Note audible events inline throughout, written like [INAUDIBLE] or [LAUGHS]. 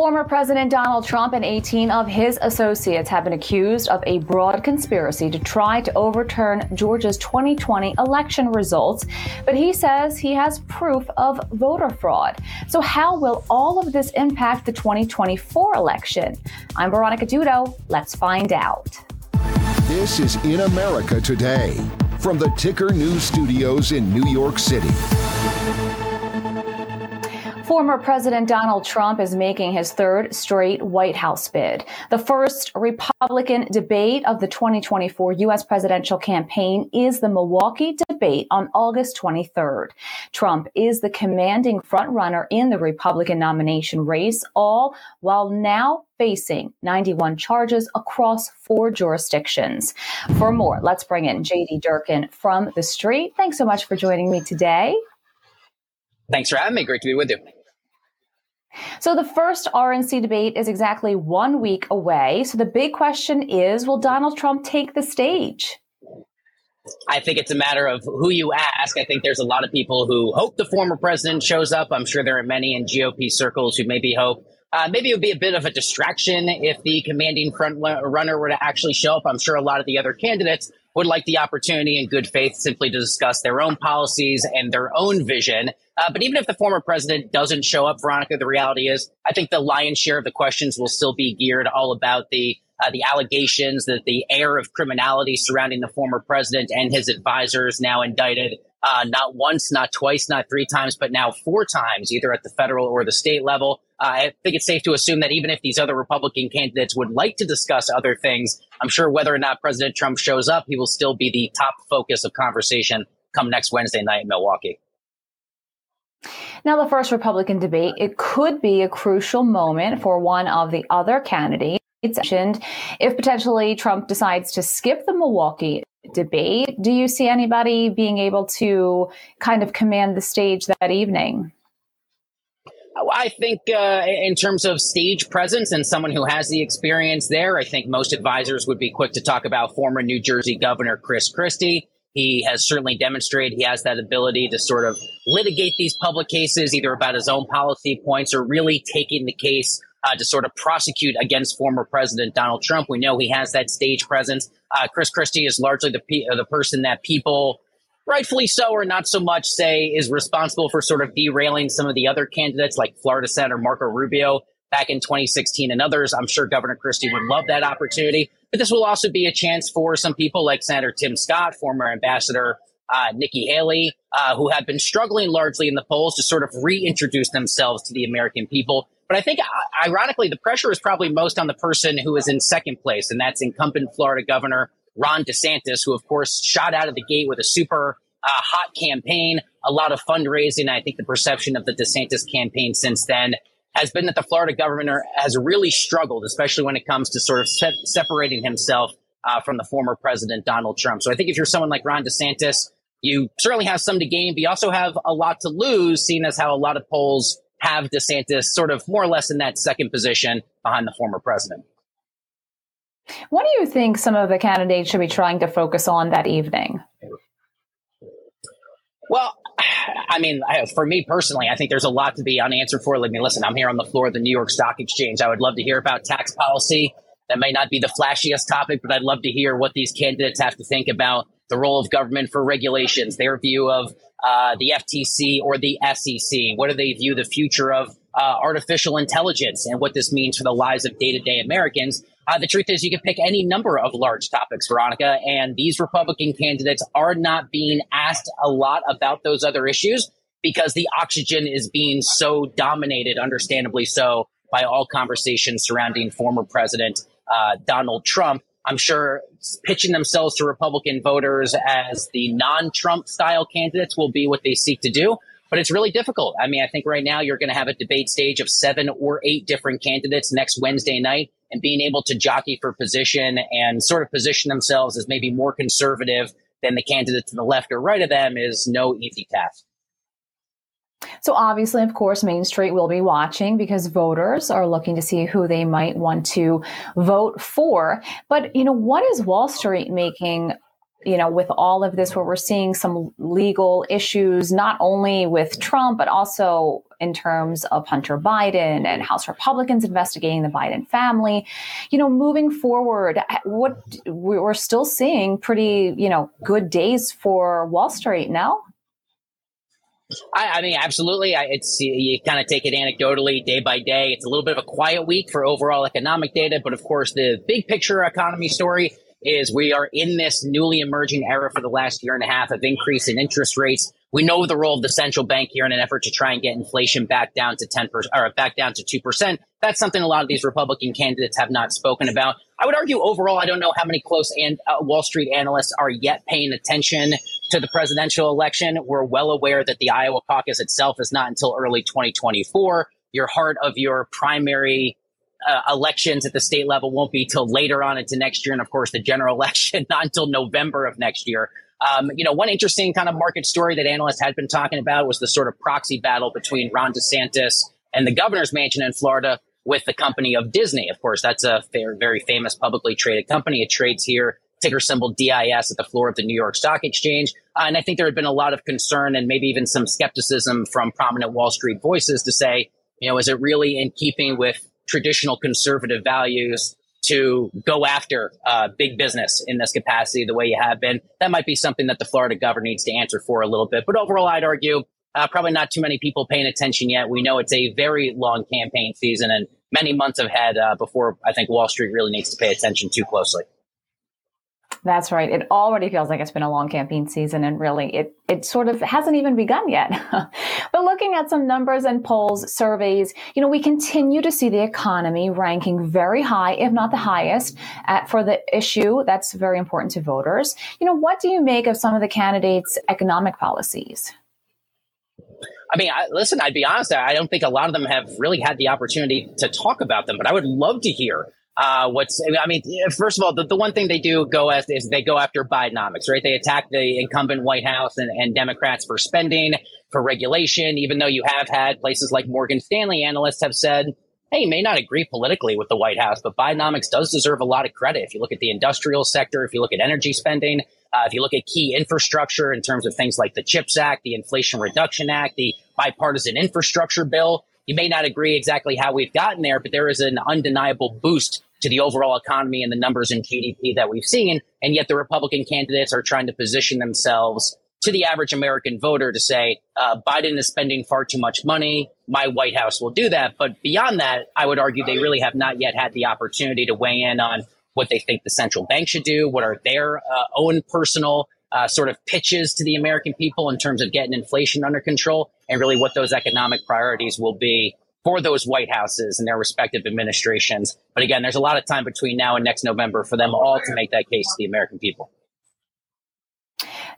Former President Donald Trump and 18 of his associates have been accused of a broad conspiracy to try to overturn Georgia's 2020 election results, but he says he has proof of voter fraud. So, how will all of this impact the 2024 election? I'm Veronica Dudo. Let's find out. This is In America Today from the Ticker News Studios in New York City. Former President Donald Trump is making his third straight White House bid. The first Republican debate of the 2024 U.S. presidential campaign is the Milwaukee debate on August 23rd. Trump is the commanding frontrunner in the Republican nomination race, all while now facing 91 charges across four jurisdictions. For more, let's bring in JD Durkin from the street. Thanks so much for joining me today. Thanks for having me. Great to be with you. So the first RNC debate is exactly one week away. So the big question is, will Donald Trump take the stage? I think it's a matter of who you ask. I think there's a lot of people who hope the former president shows up. I'm sure there are many in GOP circles who maybe hope uh, maybe it would be a bit of a distraction if the commanding front runner were to actually show up. I'm sure a lot of the other candidates would like the opportunity in good faith simply to discuss their own policies and their own vision. Uh, but even if the former president doesn't show up, Veronica, the reality is I think the lion's share of the questions will still be geared all about the uh, the allegations that the air of criminality surrounding the former president and his advisors now indicted uh, not once, not twice, not three times, but now four times, either at the federal or the state level. Uh, I think it's safe to assume that even if these other Republican candidates would like to discuss other things, I'm sure whether or not President Trump shows up, he will still be the top focus of conversation come next Wednesday night in Milwaukee. Now, the first Republican debate, it could be a crucial moment for one of the other candidates. Mentioned if potentially Trump decides to skip the Milwaukee debate, do you see anybody being able to kind of command the stage that evening? I think uh, in terms of stage presence and someone who has the experience there, I think most advisors would be quick to talk about former New Jersey Governor Chris Christie. He has certainly demonstrated he has that ability to sort of litigate these public cases, either about his own policy points or really taking the case uh, to sort of prosecute against former President Donald Trump. We know he has that stage presence. Uh, Chris Christie is largely the pe- the person that people rightfully so or not so much say is responsible for sort of derailing some of the other candidates like Florida Senator Marco Rubio back in 2016 and others. I'm sure Governor Christie would love that opportunity. But this will also be a chance for some people like Senator Tim Scott, former Ambassador uh, Nikki Haley, uh, who have been struggling largely in the polls to sort of reintroduce themselves to the American people. But I think, uh, ironically, the pressure is probably most on the person who is in second place, and that's incumbent Florida Governor Ron DeSantis, who, of course, shot out of the gate with a super uh, hot campaign, a lot of fundraising. I think the perception of the DeSantis campaign since then has been that the Florida governor has really struggled, especially when it comes to sort of se- separating himself uh, from the former president, Donald Trump. So I think if you're someone like Ron DeSantis, you certainly have some to gain, but you also have a lot to lose, seeing as how a lot of polls have DeSantis sort of more or less in that second position behind the former president. What do you think some of the candidates should be trying to focus on that evening? Well, I mean, for me personally, I think there's a lot to be unanswered for. Let me listen. I'm here on the floor of the New York Stock Exchange. I would love to hear about tax policy. That may not be the flashiest topic, but I'd love to hear what these candidates have to think about the role of government for regulations, their view of uh, the FTC or the SEC. What do they view the future of uh, artificial intelligence and what this means for the lives of day to day Americans? Uh, the truth is, you can pick any number of large topics, Veronica, and these Republican candidates are not being asked a lot about those other issues because the oxygen is being so dominated, understandably so, by all conversations surrounding former President uh, Donald Trump. I'm sure pitching themselves to Republican voters as the non Trump style candidates will be what they seek to do but it's really difficult. I mean, I think right now you're going to have a debate stage of seven or eight different candidates next Wednesday night and being able to jockey for position and sort of position themselves as maybe more conservative than the candidate to the left or right of them is no easy task. So obviously, of course, Main Street will be watching because voters are looking to see who they might want to vote for. But, you know, what is Wall Street making you know, with all of this, where we're seeing some legal issues, not only with Trump, but also in terms of Hunter Biden and House Republicans investigating the Biden family. You know, moving forward, what we're still seeing pretty, you know, good days for Wall Street now. I, I, mean, absolutely. I, it's you, you kind of take it anecdotally, day by day. It's a little bit of a quiet week for overall economic data, but of course, the big picture economy story is we are in this newly emerging era for the last year and a half of increase in interest rates. We know the role of the central bank here in an effort to try and get inflation back down to 10% or back down to 2%. That's something a lot of these Republican candidates have not spoken about. I would argue overall, I don't know how many close and uh, Wall Street analysts are yet paying attention to the presidential election. We're well aware that the Iowa caucus itself is not until early 2024. Your heart of your primary uh, elections at the state level won't be till later on into next year. And of course, the general [LAUGHS] election not until November of next year. Um, you know, one interesting kind of market story that analysts had been talking about was the sort of proxy battle between Ron DeSantis and the governor's mansion in Florida with the company of Disney. Of course, that's a fair, very famous publicly traded company. It trades here, ticker symbol DIS at the floor of the New York Stock Exchange. Uh, and I think there had been a lot of concern and maybe even some skepticism from prominent Wall Street voices to say, you know, is it really in keeping with traditional conservative values to go after uh, big business in this capacity the way you have been. That might be something that the Florida governor needs to answer for a little bit. But overall, I'd argue uh, probably not too many people paying attention yet. We know it's a very long campaign season and many months ahead uh, before I think Wall Street really needs to pay attention too closely. That's right. It already feels like it's been a long campaign season and really it, it sort of hasn't even begun yet. [LAUGHS] but looking at some numbers and polls, surveys, you know, we continue to see the economy ranking very high, if not the highest, at, for the issue that's very important to voters. You know, what do you make of some of the candidates' economic policies? I mean, I, listen, I'd be honest, I don't think a lot of them have really had the opportunity to talk about them, but I would love to hear uh, what's I mean, first of all, the, the one thing they do go as is they go after Bidenomics, right? They attack the incumbent White House and, and Democrats for spending, for regulation, even though you have had places like Morgan Stanley analysts have said, hey, you may not agree politically with the White House, but Bidenomics does deserve a lot of credit. If you look at the industrial sector, if you look at energy spending, uh, if you look at key infrastructure in terms of things like the CHIPS Act, the Inflation Reduction Act, the bipartisan infrastructure bill, you may not agree exactly how we've gotten there, but there is an undeniable boost to the overall economy and the numbers in GDP that we've seen. And yet the Republican candidates are trying to position themselves to the average American voter to say, uh, Biden is spending far too much money. My White House will do that. But beyond that, I would argue they really have not yet had the opportunity to weigh in on what they think the central bank should do, what are their uh, own personal uh, sort of pitches to the American people in terms of getting inflation under control, and really what those economic priorities will be for those White Houses and their respective administrations. But again, there's a lot of time between now and next November for them all to make that case to the American people.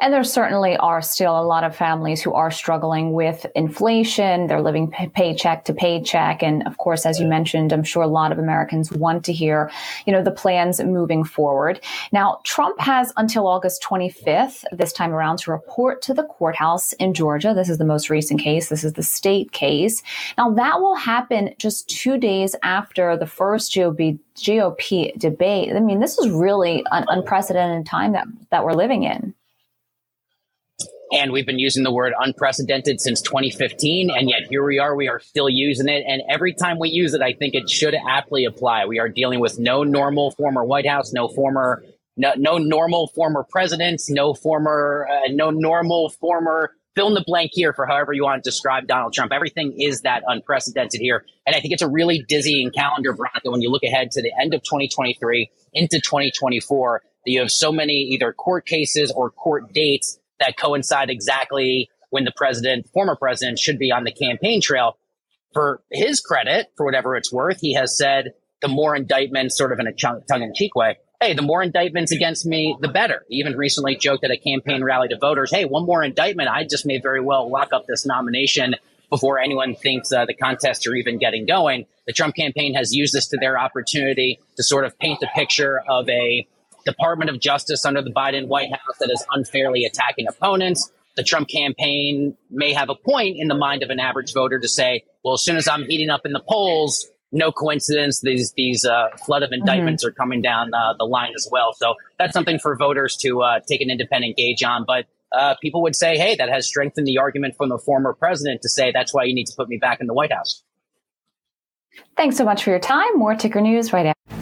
And there certainly are still a lot of families who are struggling with inflation. They're living paycheck to paycheck. And of course, as you mentioned, I'm sure a lot of Americans want to hear, you know, the plans moving forward. Now, Trump has until August 25th this time around to report to the courthouse in Georgia. This is the most recent case. This is the state case. Now, that will happen just two days after the first GOP, GOP debate. I mean, this is really an unprecedented time that, that we're living in. And we've been using the word unprecedented since 2015. And yet here we are, we are still using it. And every time we use it, I think it should aptly apply. We are dealing with no normal former White House, no former, no, no normal former presidents, no former, uh, no normal former fill in the blank here for however you want to describe Donald Trump. Everything is that unprecedented here. And I think it's a really dizzying calendar, Veronica, when you look ahead to the end of 2023 into 2024, that you have so many either court cases or court dates that coincide exactly when the president, former president, should be on the campaign trail. For his credit, for whatever it's worth, he has said the more indictments, sort of in a tongue in cheek way, hey, the more indictments against me, the better. He even recently joked at a campaign rally to voters, hey, one more indictment, I just may very well lock up this nomination before anyone thinks uh, the contests are even getting going. The Trump campaign has used this to their opportunity to sort of paint the picture of a Department of Justice under the Biden White House that is unfairly attacking opponents. The Trump campaign may have a point in the mind of an average voter to say, well, as soon as I'm heating up in the polls, no coincidence. These these uh, flood of indictments mm-hmm. are coming down uh, the line as well. So that's something for voters to uh, take an independent gauge on. But uh, people would say, hey, that has strengthened the argument from the former president to say that's why you need to put me back in the White House. Thanks so much for your time. More ticker news right after.